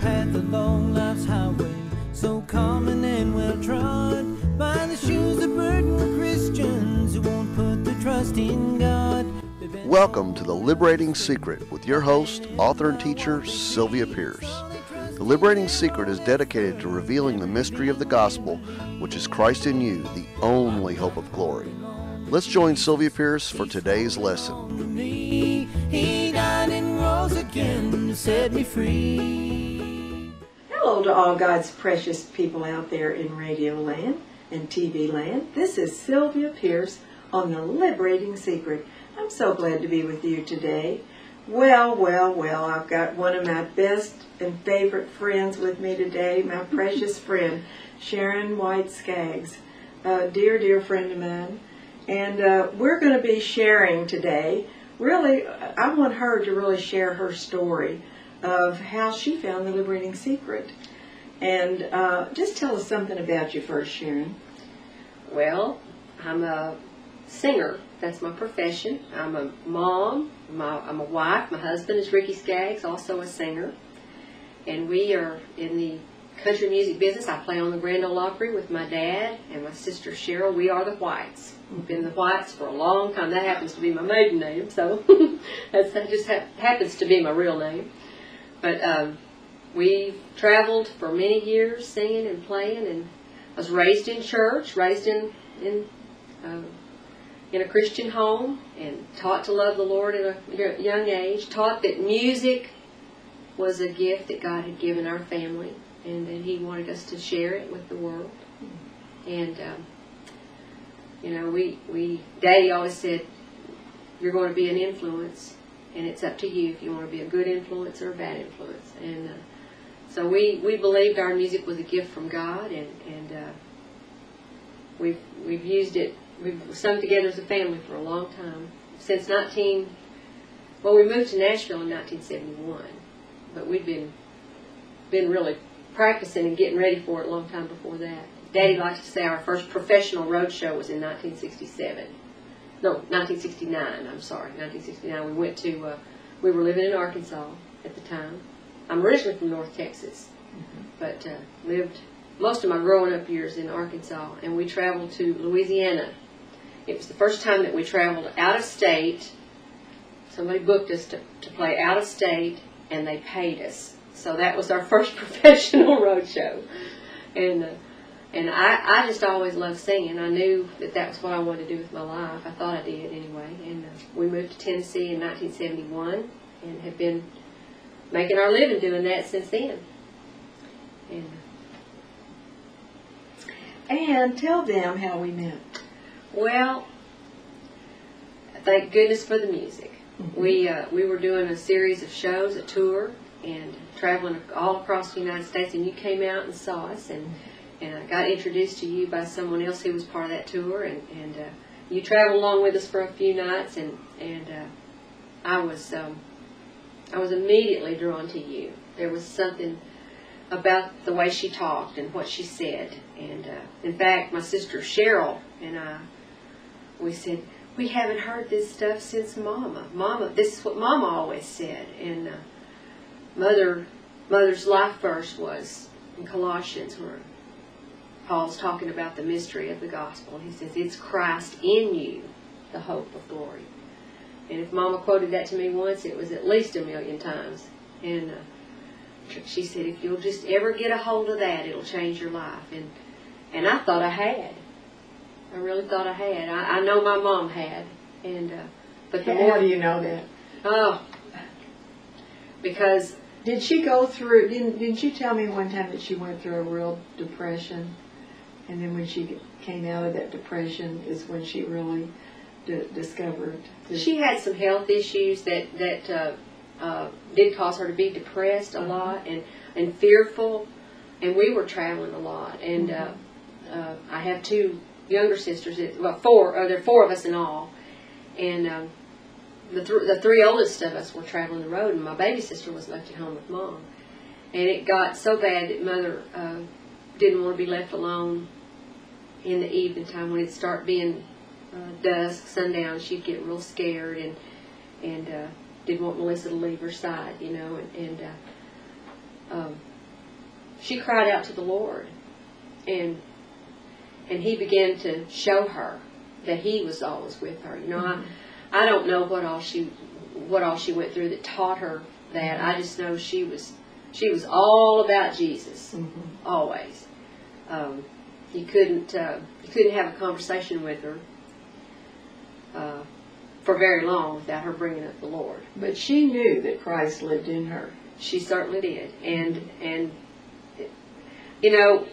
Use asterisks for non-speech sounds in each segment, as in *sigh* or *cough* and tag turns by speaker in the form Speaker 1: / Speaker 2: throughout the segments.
Speaker 1: path along life's highway, so common and well trod. By the shoes of burdened Christians who won't put their trust in God.
Speaker 2: Welcome to The Liberating Secret with your host, author, and teacher, Sylvia Pierce. The Liberating Secret is dedicated to revealing the mystery of the gospel, which is Christ in you, the only hope of glory. Let's join Sylvia Pierce for today's lesson.
Speaker 1: He died and rose again to set me free.
Speaker 3: Hello to all God's precious people out there in radio land and TV land. This is Sylvia Pierce on The Liberating Secret. I'm so glad to be with you today. Well, well, well, I've got one of my best and favorite friends with me today, my *laughs* precious friend, Sharon White Skaggs, a dear, dear friend of mine. And uh, we're going to be sharing today. Really, I want her to really share her story of how she found the liberating secret. And uh, just tell us something about you first, Sharon.
Speaker 4: Well, I'm a singer. That's my profession. I'm a mom. My, I'm a wife. My husband is Ricky Skaggs, also a singer. And we are in the country music business. I play on the Grand Ole Opry with my dad and my sister Cheryl. We are the Whites. We've been the Whites for a long time. That happens to be my maiden name, so *laughs* that just ha- happens to be my real name. But um, we traveled for many years singing and playing, and I was raised in church, raised in in uh, in a Christian home, and taught to love the Lord at a young age. Taught that music was a gift that God had given our family, and that He wanted us to share it with the world. And um, you know, we we Daddy always said, "You're going to be an influence." And it's up to you if you want to be a good influence or a bad influence. And uh, so we, we believed our music was a gift from God, and and uh, we've we've used it. We've sung together as a family for a long time since 19. Well, we moved to Nashville in 1971, but we'd been been really practicing and getting ready for it a long time before that. Daddy likes to say our first professional road show was in 1967. No, 1969. I'm sorry, 1969. We went to. Uh, we were living in Arkansas at the time. I'm originally from North Texas, but uh, lived most of my growing up years in Arkansas, and we traveled to Louisiana. It was the first time that we traveled out of state. Somebody booked us to, to play out of state, and they paid us. So that was our *laughs* first professional road show, and uh, and I, I just always loved singing. I knew that that was what I wanted to do with my life. I thought I did anyway. And uh, we moved to Tennessee in 1971, and have been making our living doing that since then. And
Speaker 3: And tell them how we met.
Speaker 4: well, thank goodness for the music. We uh, we were doing a series of shows, a tour, and traveling all across the United States. And you came out and saw us, and and I got introduced to you by someone else who was part of that tour, and and uh, you traveled along with us for a few nights, and and uh, I was um, I was immediately drawn to you. There was something about the way she talked and what she said, and uh, in fact, my sister Cheryl and I, we said we haven't heard this stuff since Mama. Mama, this is what Mama always said, and uh, Mother Mother's life verse was in Colossians where Paul's talking about the mystery of the gospel. He says, It's Christ in you, the hope of glory. And if Mama quoted that to me once, it was at least a million times. And uh, she said, If you'll just ever get a hold of that, it'll change your life. And and I thought I had. I really thought I had. I, I know my mom had. And uh, but the
Speaker 3: How
Speaker 4: more
Speaker 3: do you know that?
Speaker 4: oh, because
Speaker 3: Did she go through? Didn't Didn't you tell me one time that she went through a real depression, and then when she came out of that depression is when she really d- discovered.
Speaker 4: She had some health issues that that uh, uh, did cause her to be depressed a lot and and fearful, and we were traveling a lot. And uh, uh, I have two younger sisters. Well, four. Uh, there are four of us in all, and um, the th- the three oldest of us were traveling the road, and my baby sister was left at home with mom. And it got so bad that mother uh, didn't want to be left alone in the evening time when it'd start being uh, dusk, sundown. She'd get real scared and and uh, didn't want Melissa to leave her side, you know. And, and uh, um, she cried out to the Lord, and and He began to show her that He was always with her. You know, I I don't know what all she what all she went through that taught her that. I just know she was she was all about Jesus always. Um, you couldn't uh, you couldn't have a conversation with her uh, for very long without her bringing up the Lord.
Speaker 3: But she knew that Christ lived in her.
Speaker 4: She certainly did, and and you know,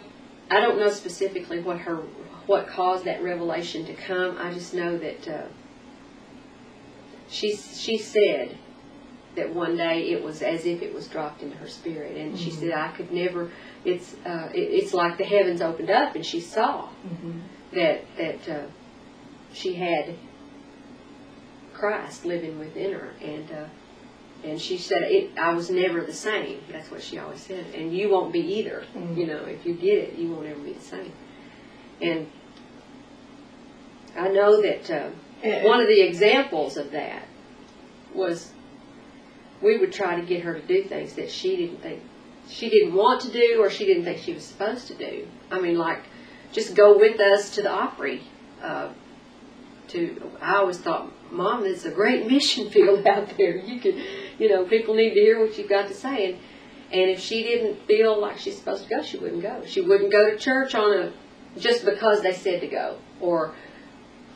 Speaker 4: I don't know specifically what her what caused that revelation to come. I just know that uh, she she said that one day it was as if it was dropped into her spirit, and she said, "I could never." It's uh, it, it's like the heavens opened up, and she saw that that uh, she had Christ living within her, and uh, and she said, it, "I was never the same." That's what she always said, and you won't be either. You know, if you get it, you won't ever be the same. And I know that uh, one of the examples of that was we would try to get her to do things that she didn't think she didn't want to do or she didn't think she was supposed to do. I mean, like just go with us to the Opry. Uh, to I always thought, Mom, there's a great mission field *laughs* out there. You could, you know, people need to hear what you've got to say. And and if she didn't feel like she's supposed to go, she wouldn't go. She wouldn't go to church on a just because they said to go, or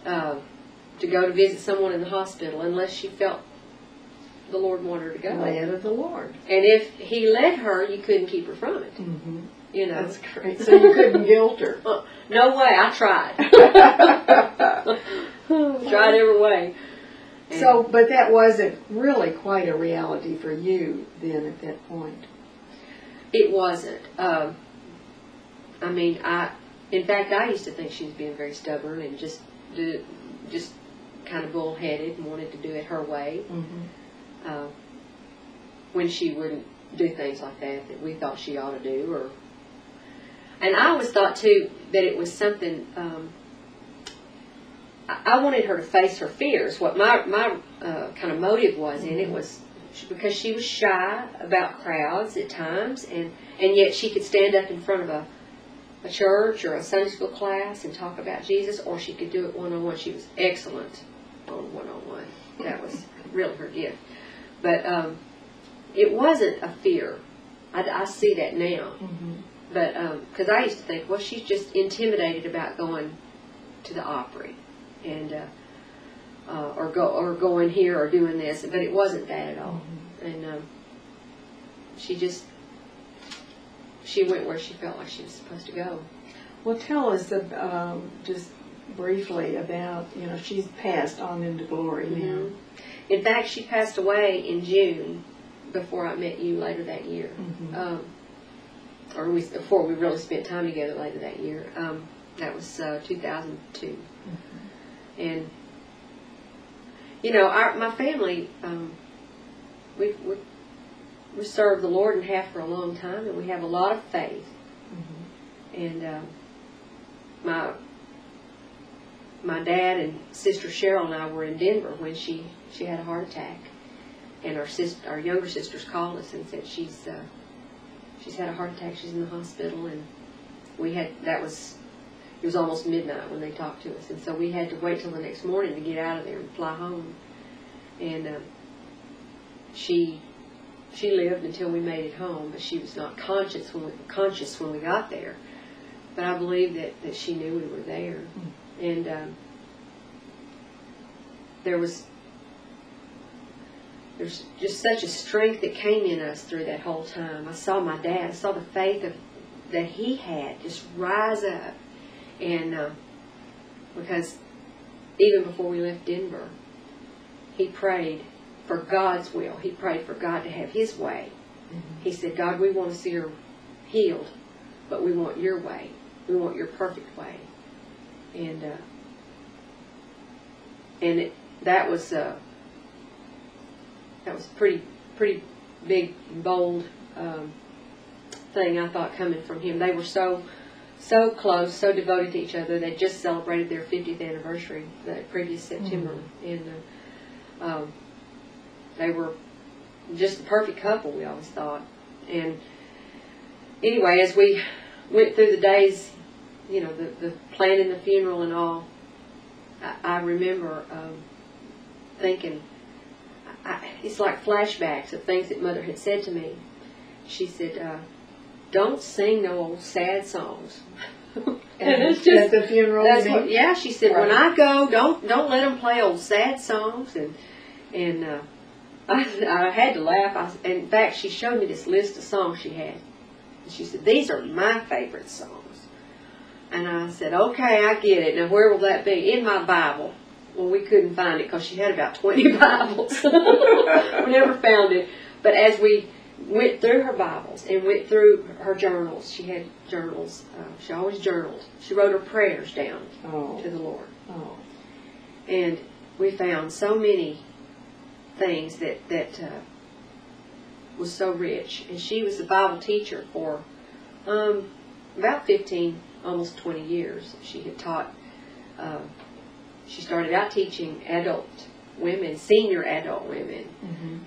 Speaker 4: uh, to go to visit someone in the hospital, unless she felt the Lord wanted her to go.
Speaker 3: Led of the Lord.
Speaker 4: And if He led her, you couldn't keep her from it.
Speaker 3: Mm-hmm.
Speaker 4: You know.
Speaker 3: That's great. So you couldn't guilt her. *laughs*
Speaker 4: Uh, no way. I tried. *laughs* *laughs* tried every way. And-
Speaker 3: So, but that wasn't really quite a reality for you then at that point.
Speaker 4: It wasn't. Um, I mean, I. In fact, I used to think she was being very stubborn and just, do, just kind of bullheaded and wanted to do it her way.
Speaker 3: Mm-hmm.
Speaker 4: Uh, when she wouldn't do things like that that we thought she ought to do, or. And I always thought too that it was something. Um, I I wanted her to face her fears. What my my uh, kind of motive was in it was because she was shy about crowds at times, and and yet she could stand up in front of a a church or a Sunday school class and talk about Jesus, or she could do it one on one. She was excellent on one on one. That was really her gift. But um, it wasn't a fear. I, I see that now.
Speaker 3: Mm-hmm.
Speaker 4: But because I used to think, well, she's just intimidated about going to the Opry, and uh, uh, or go or going here or doing this. But it wasn't that at all. And um, she just she went where she felt like she was supposed to go.
Speaker 3: Well, tell us um, just briefly about, you know, she's passed on into glory now.
Speaker 4: In fact, she passed away in June before I met you later that year.
Speaker 3: Mhm.
Speaker 4: Um, or we, before we really spent time together later that year. Um, that was uh, 2002. And, you know, our, my family, um, we, we, we served the Lord and have for a long time, and we have a lot of faith. And um, my my dad and sister Cheryl and I were in Denver when she she had a heart attack, and our sister, our younger sisters called us and said she's uh, she's had a heart attack. She's in the hospital, and we had that was it was almost midnight when they talked to us, and so we had to wait till the next morning to get out of there and fly home. And um, she she lived until we made it home, but she was not conscious when we conscious when we got there. But I believe that, that she knew we were there, and um, there was there's just such a strength that came in us through that whole time. I saw my dad, I saw the faith of that he had just rise up, and uh, because even before we left Denver, he prayed for God's will. He prayed for God to have His way. He said, God, we want to see her healed, but we want your way. We want your perfect way. And uh, and it, that was uh, that was pretty pretty big bold um, thing I thought coming from him. They were so so close, so devoted to each other. They just celebrated their 50th anniversary the previous September, and uh, um, they were just the perfect couple. We always thought, and anyway, as we went through the days, you know, the, the planning the funeral and all, I, I remember um, thinking, I, it's like flashbacks of things that Mother had said to me. She said, uh, "Don't sing no old sad songs." *laughs* and it's
Speaker 3: at
Speaker 4: just
Speaker 3: the funeral.
Speaker 4: what, yeah, she said, when I go, don't don't let them play old sad songs, and and uh, *laughs* I, I had to laugh. I, in fact, she showed me this list of songs she had, and she said, these are my favorite songs. And I said, okay, I get it. Now, where will that be? In my Bible. Well, we couldn't find it because she had about 20 *laughs* Bibles. we never found it. But as we went through her Bibles and went through her journals, she had journals. Uh, she always journaled. She wrote her prayers down
Speaker 3: Oh,
Speaker 4: to the Lord.
Speaker 3: oh,
Speaker 4: And we found so many things that, that uh, was so rich. And she was a Bible teacher for um, about 15, almost 20 years. She had taught, uh, she started out teaching adult women, senior adult women.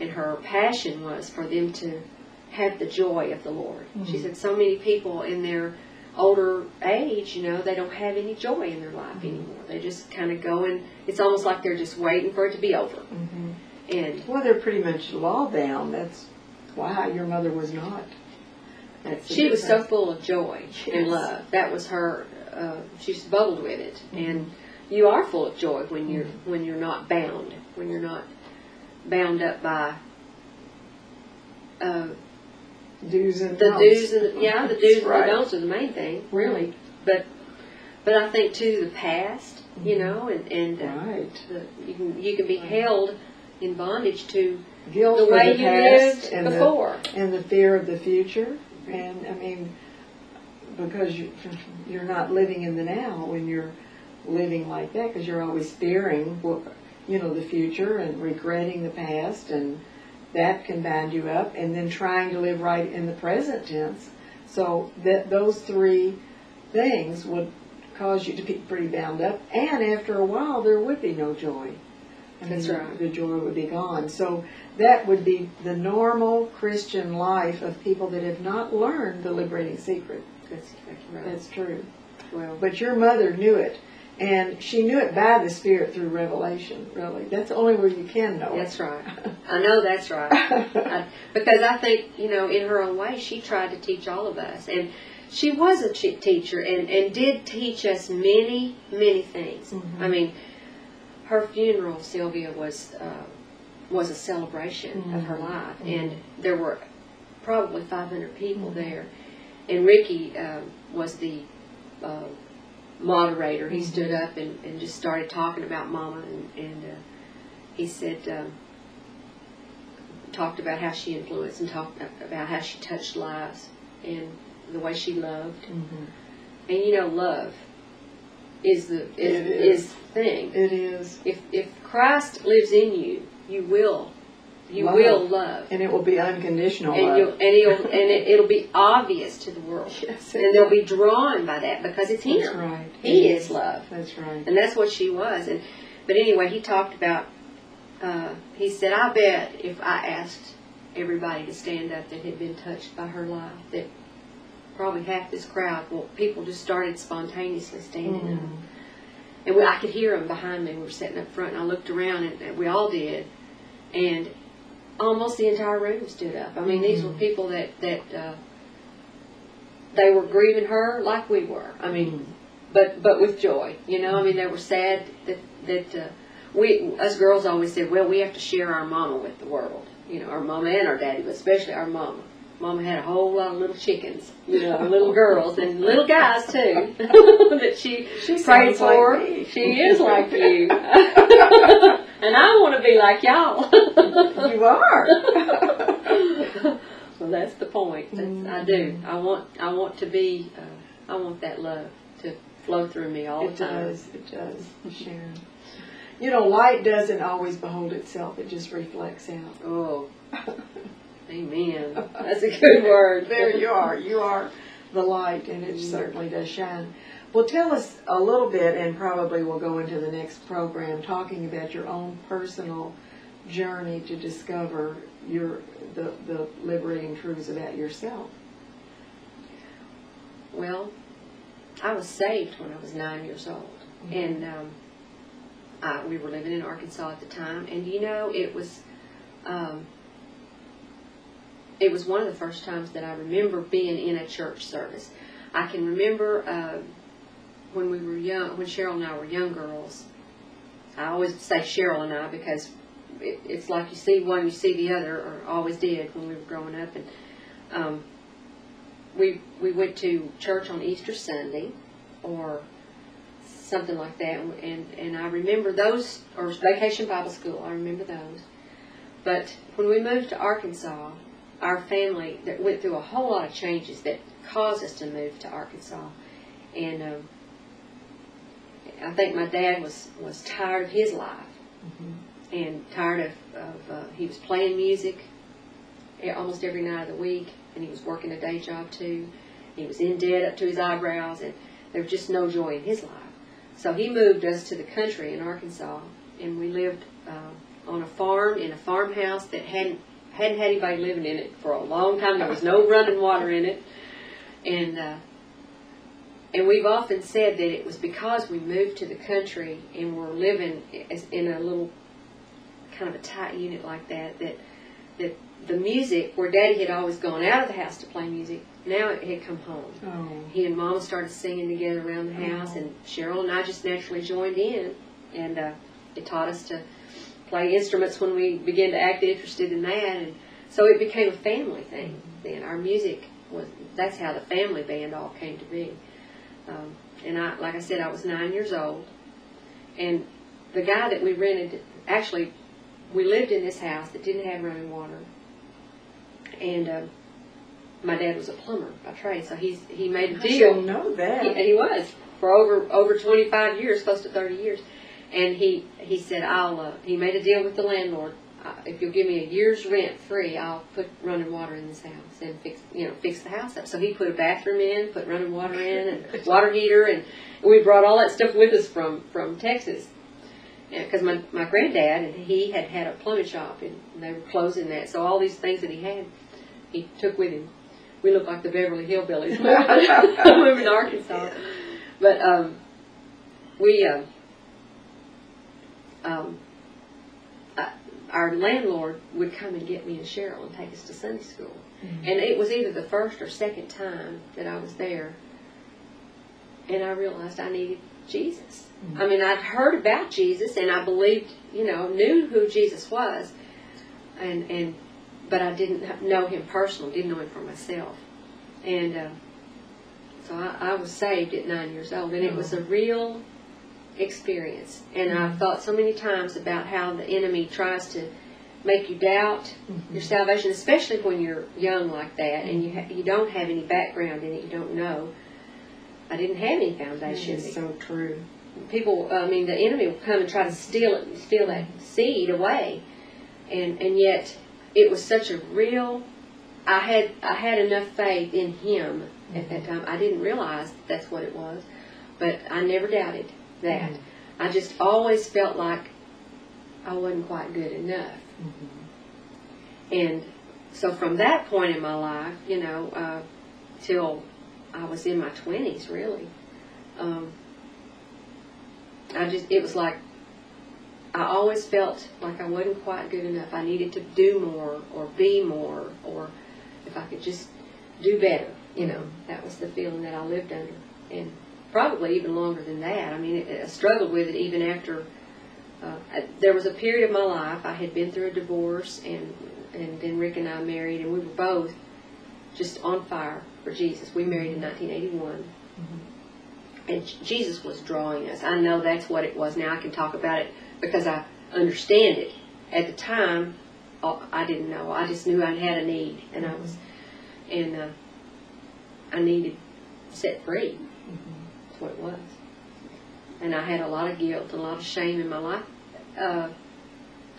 Speaker 4: And her passion was for them to have the joy of the Lord. She said so many people in their older age, you know, they don't have any joy in their life anymore. They just kind of go and it's almost like they're just waiting for it to be over.
Speaker 3: Mhm.
Speaker 4: And
Speaker 3: Well, they're pretty much law bound. That's why your mother was not. That's
Speaker 4: she was so full of joy and love. That was her. Uh, she just bubbled with it. And you are full of joy when you're when you're not bound, when you're not bound up by uh,
Speaker 3: do's and
Speaker 4: the
Speaker 3: don'ts.
Speaker 4: do's and the, yeah, the do's
Speaker 3: right.
Speaker 4: and the don'ts are the main thing.
Speaker 3: Really,
Speaker 4: But but I think too the past, you know, and and uh,
Speaker 3: right.
Speaker 4: the, you can you can be held in bondage to
Speaker 3: Guilt
Speaker 4: the way
Speaker 3: the
Speaker 4: you lived
Speaker 3: and the
Speaker 4: before.
Speaker 3: and the fear of the future. And I mean, because you, you're not living in the now when you're living like that, because you're always fearing what you know the future and regretting the past, and that can bind you up. And then trying to live right in the present tense. So that those three things would cause you to be pretty bound up. And after a while, there would be no joy. I mean,
Speaker 4: That's right.
Speaker 3: The joy would be gone. So that would be the normal Christian life of people that have not learned the liberating secret.
Speaker 4: That's exactly right.
Speaker 3: That's true.
Speaker 4: well,
Speaker 3: But your mother knew it. And she knew it by the Spirit through revelation, really. That's the only way you can know
Speaker 4: That's
Speaker 3: it.
Speaker 4: right. *laughs* I know that's right. I, because I think, you know, in her own way, she tried to teach all of us. And she was a ch- teacher and, and did teach us many, many things. I mean, her funeral, Sylvia, was uh, was a celebration of her life. And there were probably 500 people there. And Ricky um, was the uh, moderator. He stood up and, and just started talking about Mama and, and uh, he said, um, talked about how she influenced and talked about how she touched lives and the way she loved.
Speaker 3: Mhm.
Speaker 4: And you know, love is the is,
Speaker 3: is.
Speaker 4: is the thing.
Speaker 3: It is.
Speaker 4: If if Christ lives in you, you will you
Speaker 3: Love.
Speaker 4: will love.
Speaker 3: And it will be unconditional
Speaker 4: And
Speaker 3: love.
Speaker 4: you'll and it'll *laughs* and it, it'll be obvious to the world.
Speaker 3: Yes,
Speaker 4: and they'll be drawn by that because it's him.
Speaker 3: That's right.
Speaker 4: He is love.
Speaker 3: That's right.
Speaker 4: And that's what she was. And but anyway, he talked about. Uh, he said, "I bet if I asked everybody to stand up that had been touched by her life, that probably half this crowd, well, people just started spontaneously standing
Speaker 3: Mm.
Speaker 4: up, and we, I could hear them behind me. We were sitting up front, and I looked around, and, and we all did, and almost the entire room stood up. I mean, these were people that that uh, they were grieving her like we were. I mean, but but with joy. You know, I mean, they were sad that that uh, we us girls always said, well, we have to share our mama with the world. You know, our mama and our daddy, but especially our mama. Mama had a whole lot of little chickens, you know, little girls and little guys too *laughs* *laughs* that she,
Speaker 3: She
Speaker 4: prayed
Speaker 3: sounds like
Speaker 4: for. she is like you, *laughs* and I want to be like y'all. *laughs*
Speaker 3: You are. *laughs*
Speaker 4: well, that's the point. That's, I do. I want. I want to be. Uh, I want that love to flow through me all
Speaker 3: It
Speaker 4: the time.
Speaker 3: does, it does, Sharon. You know, light doesn't always behold itself, it just reflects out.
Speaker 4: Oh, amen. *laughs* That's a good word.
Speaker 3: There you are, you are the light, and it certainly does shine. Well, tell us a little bit, and probably we'll go into the next program, talking about your own personal journey to discover your, the, the liberating truths about yourself.
Speaker 4: well, I was saved when I was nine years old, and um, I, we were living in Arkansas at the time, and you know, it was. Um, it was one of the first times that I remember being in a church service. I can remember uh, when we were young, when Cheryl and I were young girls. I always say Cheryl and I because it, it's like you see one, you see the other, or always did when we were growing up. And um, we we went to church on Easter Sunday, or something like that. And and I remember those, or Vacation Bible School. I remember those. But when we moved to Arkansas, our family that went through a whole lot of changes that caused us to move to Arkansas, and um, I think my dad was was tired of his life and tired of, of uh, he was playing music almost every night of the week, and he was working a day job too. He was in debt up to his eyebrows, and there was just no joy in his life. So he moved us to the country in Arkansas, and we lived uh, on a farm in a farmhouse that hadn't hadn't had anybody living in it for a long time. There was no running water in it, and uh, and we've often said that it was because we moved to the country and were living in a little kind of a tight unit like that that that the music where Daddy had always gone out of the house to play music, now it had come home.
Speaker 3: Oh.
Speaker 4: He and Mama started singing together around the house, and Cheryl and I just naturally joined in, and uh, it taught us to play instruments when we began to act interested in that, and so it became a family thing. Then our music was that's how the family band all came to be. Um, and I, like I said, I was nine years old, and the guy that we rented, actually, we lived in this house that didn't have running water, and uh, my dad was a plumber by trade, so he's he made a
Speaker 3: I
Speaker 4: deal.
Speaker 3: know that.
Speaker 4: and he was for over over 25 years, close to 30 years. And he he said, "I'll." Uh, he made a deal with the landlord. Uh, if you'll give me a year's rent free, I'll put running water in this house and fix you know fix the house up. So he put a bathroom in, put running water in, and *laughs* water heater, and we brought all that stuff with us from from Texas. Because my my granddad and he had had a plumbing shop and they were closing that, so all these things that he had, he took with him. We look like the Beverly Hillbillies *laughs* moving, to Arkansas. But um, we, uh, um, our landlord would come and get me and Cheryl and take us to Sunday school. And it was either the first or second time that I was there, and I realized I needed Jesus. I mean, I'd heard about Jesus, and I believed, you know, knew who Jesus was, and and but I didn't know him personally, didn't know him for myself, and. Uh, so I, I was saved at nine years old, and it was a real experience. And I've thought so many times about how the enemy tries to make you doubt mm-hmm. your salvation, especially when you're young like that and you ha- you don't have any background in it, you don't know. I didn't have any
Speaker 3: That
Speaker 4: foundation.
Speaker 3: is so true.
Speaker 4: People, I mean, the enemy will come and try to steal it, steal that seed away, and and yet it was such a real. I had I had enough faith in Him at that mm-hmm. time. I didn't realize that that's what it was, but I never doubted that. I just always felt like I wasn't quite good enough, and so from that point in my life, you know, uh, till I was in my twenties, really. Um, I just, it was like, I always felt like I wasn't quite good enough. I needed to do more or be more or if I could just do better, you know. That was the feeling that I lived under. And probably even longer than that. I mean, it, I struggled with it even after, uh, I, there was a period of my life, I had been through a divorce and, and then Rick and I married and we were both just on fire for Jesus. We married in 1981 and Jesus was drawing us. I know that's what it was. Now I can talk about it because I understand it. At the time, uh, I didn't know. I just knew I had a need, and I was, and uh, I needed set free. That's what it was. And I had a lot of guilt, and a lot of shame in my life. Uh,
Speaker 3: A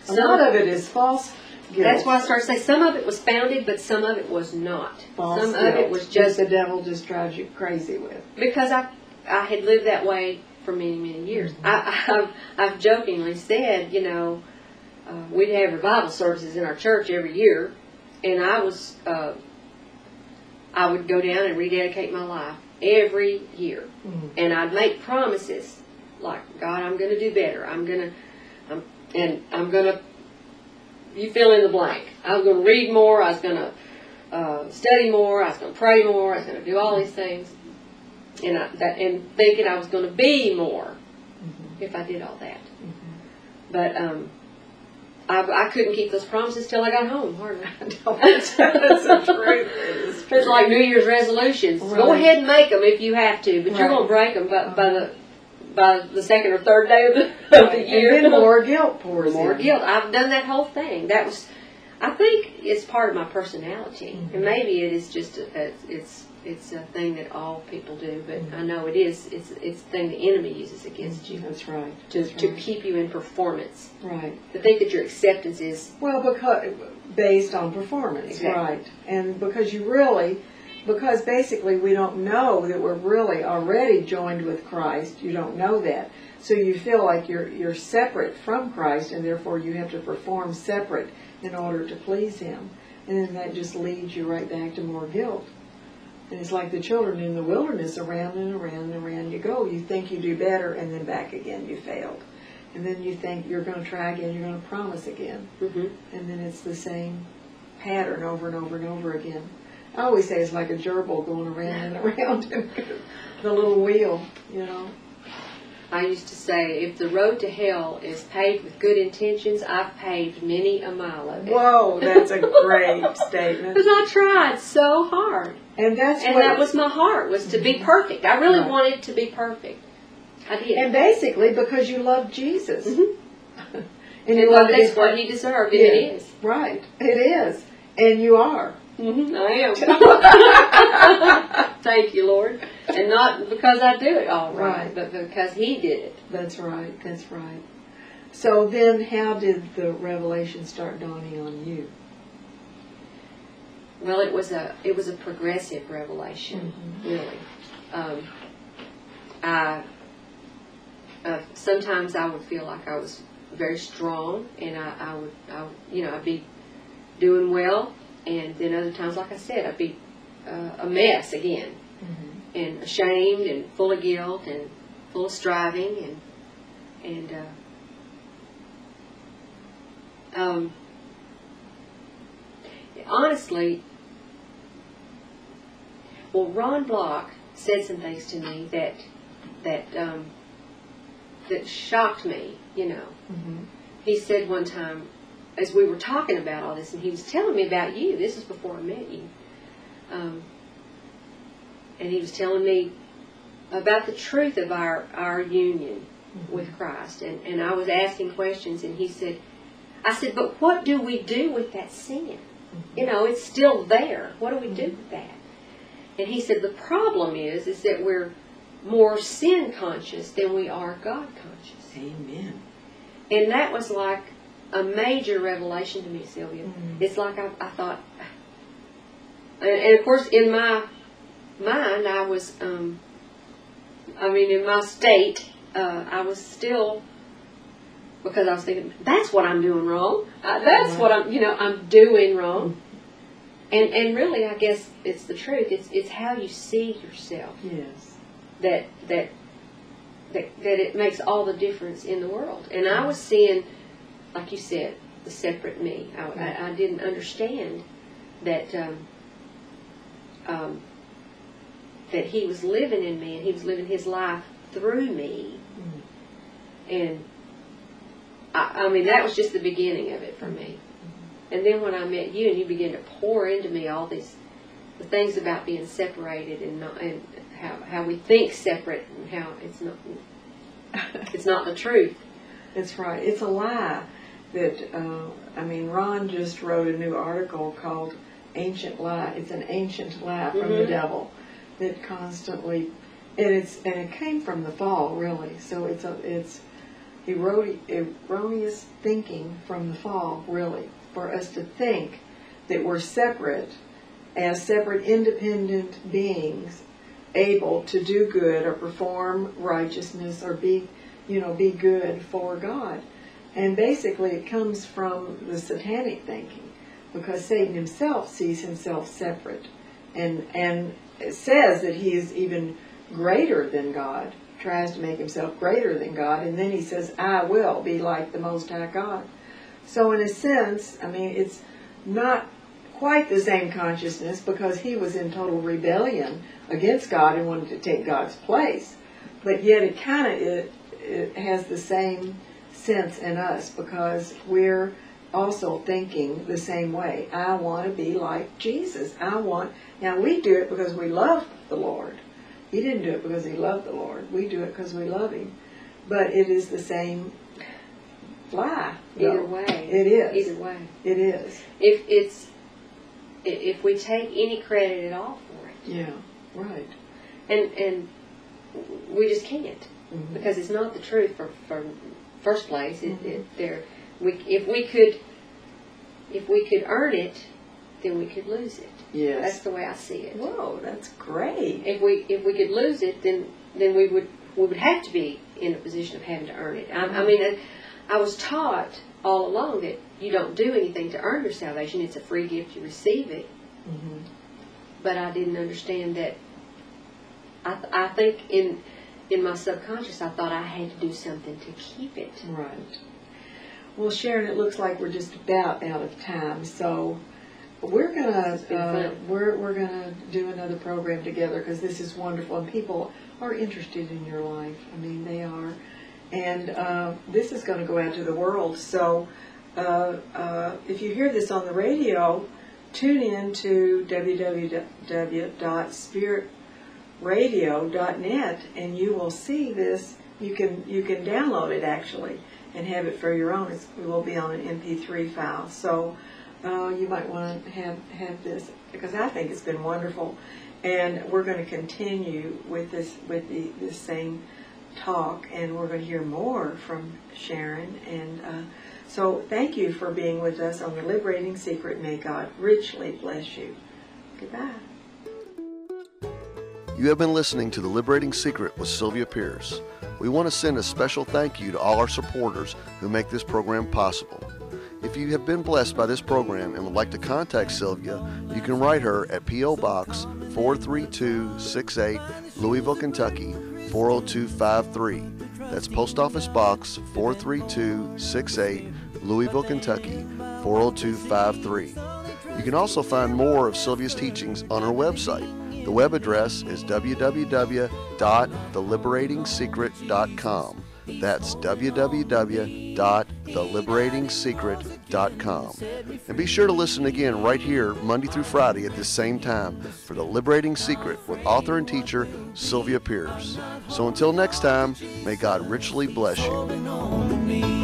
Speaker 4: some-
Speaker 3: lot of it is false guilt.
Speaker 4: That's why I started to say some of it was founded, but some of it was not.
Speaker 3: false
Speaker 4: some
Speaker 3: guilt
Speaker 4: of it was
Speaker 3: that
Speaker 4: just
Speaker 3: the devil just drives you crazy with.
Speaker 4: because I I had lived that way for many many years. I, I've I've jokingly said, you know, uh, we'd have revival services in our church every year, and I was uh, I would go down and rededicate my life every year,
Speaker 3: Mhm.
Speaker 4: and I'd make promises like, God, I'm going to do better. I'm going to, I'm, and I'm going to. You fill in the blank. I was going to read more. I was going to uh, study more. I was going to pray more. I was going to do all these things, and I, that and thinking I was going to be more if I did all that. But um, I, I couldn't keep those promises till I got home. Hardly. *laughs*
Speaker 3: That's the truth. It is
Speaker 4: It's like New Year's resolutions. Go ahead and make them if you have to, but you're going to break them by, by the by the second or third day of the, of the year.
Speaker 3: And then more *laughs* guilt pours
Speaker 4: more
Speaker 3: in.
Speaker 4: guilt. I've done that whole thing. That was, I think, it's part of my personality,
Speaker 3: Mhm.
Speaker 4: and maybe it is just a, a, it's it's a thing that all people do. But
Speaker 3: Mhm.
Speaker 4: I know it is. It's it's a thing the enemy uses against you
Speaker 3: That's right.
Speaker 4: to
Speaker 3: That's
Speaker 4: to
Speaker 3: right.
Speaker 4: keep you in performance.
Speaker 3: Right.
Speaker 4: To think that your acceptance is
Speaker 3: Well, because based on performance,
Speaker 4: Exactly.
Speaker 3: right? And because you really, because basically we don't know that we're really already joined with Christ. You don't know that, so you feel like you're you're separate from Christ, and therefore you have to perform separate in order to please Him, and then that just leads you right back to more guilt. And it's like the children in the wilderness, around and around and around you go. You think you do better, and then back again you failed. And then you think you're going to try again, you're going to promise again
Speaker 4: mhm.
Speaker 3: and then it's the same pattern over and over and over again. I always say it's like a gerbil going around and *laughs* around the little wheel, you know.
Speaker 4: I used to say, if the road to hell is paved with good intentions, I've paved many a mile of it.
Speaker 3: Whoa, that's a *laughs* great statement.
Speaker 4: Because I tried so hard.
Speaker 3: And that's
Speaker 4: And that was my heart, was to be perfect. I really
Speaker 3: Right.
Speaker 4: wanted to be perfect. I did.
Speaker 3: and basically because you love Jesus.
Speaker 4: Mhm.
Speaker 3: and *laughs*
Speaker 4: and
Speaker 3: you love
Speaker 4: that's what he deserved,
Speaker 3: Yeah.
Speaker 4: it is.
Speaker 3: Right, it is. And you are.
Speaker 4: Mm-hmm, I am. *laughs* *laughs* Thank you, Lord. And not because I do it all right,
Speaker 3: Right.
Speaker 4: but because he did it.
Speaker 3: That's right, that's right. So then how did the revelation start dawning on you?
Speaker 4: Well, it was a it was a progressive revelation,
Speaker 3: Mhm.
Speaker 4: really. Um, I uh, sometimes I would feel like I was very strong, and I, I would I, you know I'd be doing well, and then other times, like I said, I'd be uh, a mess again, and ashamed, and full of guilt, and full of striving, and and uh, um, honestly, well, Ron Block said some things to me that that um, that shocked me. You know,
Speaker 3: Mhm.
Speaker 4: he said one time, as we were talking about all this, and he was telling me about you. This is before I met you, um, and he was telling me about the truth of our our union with Christ, and and I was asking questions, and he said, I said, but what do we do with that sin? You know, it's still there. What do we do with that? And he said the problem is is that we're more sin conscious than we are God conscious.
Speaker 3: Amen.
Speaker 4: And that was like a major revelation to me, Sylvia.
Speaker 3: Mhm.
Speaker 4: It's like I, I thought, and, and of course, in my mind, I was, um, I mean, in my state, uh, I was still, because I was thinking, that's what I'm doing wrong. Uh, that's
Speaker 3: Right.
Speaker 4: what I'm, you know, I'm doing wrong. And and really, I guess it's the truth. It's it's how you see yourself
Speaker 3: Yes.
Speaker 4: that that that that it makes all the difference in the world. And I was seeing, like you said, the separate me. I, I, I didn't understand that um, um, that he was living in me and he was living his life through me. And I, I mean, that was just the beginning of it for me. And then when I met you and you began to pour into me all these the things about being separated and not and how how we think separate and how it's not *laughs* it's not the truth.
Speaker 3: That's right. It's a lie that, uh, I mean, Ron just wrote a new article called Ancient Lie. It's an ancient lie from the
Speaker 4: Mhm.
Speaker 3: devil that constantly, and it's, and it came from the fall, really. So it's a, it's erro- erroneous thinking from the fall, really, for us to think that we're separate as separate independent beings able to do good or perform righteousness or be you know be good for god and basically it comes from the satanic thinking because satan himself sees himself separate and and says that he is even greater than God. Tries to make himself greater than God, and then he says, "I will be like the Most High God." So, in a sense, I mean, it's not quite the same consciousness because he was in total rebellion against God and wanted to take God's place. But yet, it kind of it, it has the same sense in us because we're also thinking the same way. I want to be like Jesus. I want. Now we do it because we love the Lord. He didn't do it because he loved the Lord. We do it because we love him. But it is the same lie.
Speaker 4: Either
Speaker 3: though.
Speaker 4: way.
Speaker 3: It is.
Speaker 4: Either way.
Speaker 3: It is.
Speaker 4: If it's if we take any credit at all for it,
Speaker 3: Yeah. Right.
Speaker 4: and and we just can't
Speaker 3: Mhm.
Speaker 4: because it's not the truth for for first place. It,
Speaker 3: Mhm.
Speaker 4: it, there, we if we could if we could earn it, then we could lose it.
Speaker 3: Yes.
Speaker 4: That's the way I see it.
Speaker 3: Whoa, that's great.
Speaker 4: If we if we could lose it, then then we would we would have to be in a position of having to earn it. I, I mean, I, was taught all along that you don't do anything to earn your salvation. It's a free gift. You receive it.
Speaker 3: Mhm.
Speaker 4: But I didn't understand that. I th- I think in in my subconscious, I thought I had to do something to keep it.
Speaker 3: Right. Well, Sharon, it looks like we're just about out of time, so we're gonna uh, we're we're gonna do another program together because this is wonderful and people are interested in your life. I mean, they and uh, this is going to go out to the world. So, uh, uh, if you hear this on the radio, tune in to www.spiritradio.net and you will see this. You can you can download it actually and have it for your own. It's, it will be on an MP3 file. So uh, you might want to have have this because I think it's been wonderful, and we're going to continue with this with the this same talk, and we're going to hear more from Sharon. And uh, so, thank you for being with us on the Liberating Secret. May God richly bless you. Goodbye.
Speaker 2: You have been listening to The Liberating Secret with Sylvia Pierce. We want to send a special thank you to all our supporters who make this program possible. If you have been blessed by this program and would like to contact Sylvia, you can write her at P.O. Box 43268, Louisville, Kentucky 40253. That's Post Office Box 43268, Louisville, Kentucky 40253. You can also find more of Sylvia's teachings on her website. The web address is www.theliberating.secret.com. That's www.theliberating.secret.com. And be sure to listen again right here, Monday through Friday at this same time, for The Liberating Secret with author and teacher Sylvia Pierce. So until next time, may God richly bless you.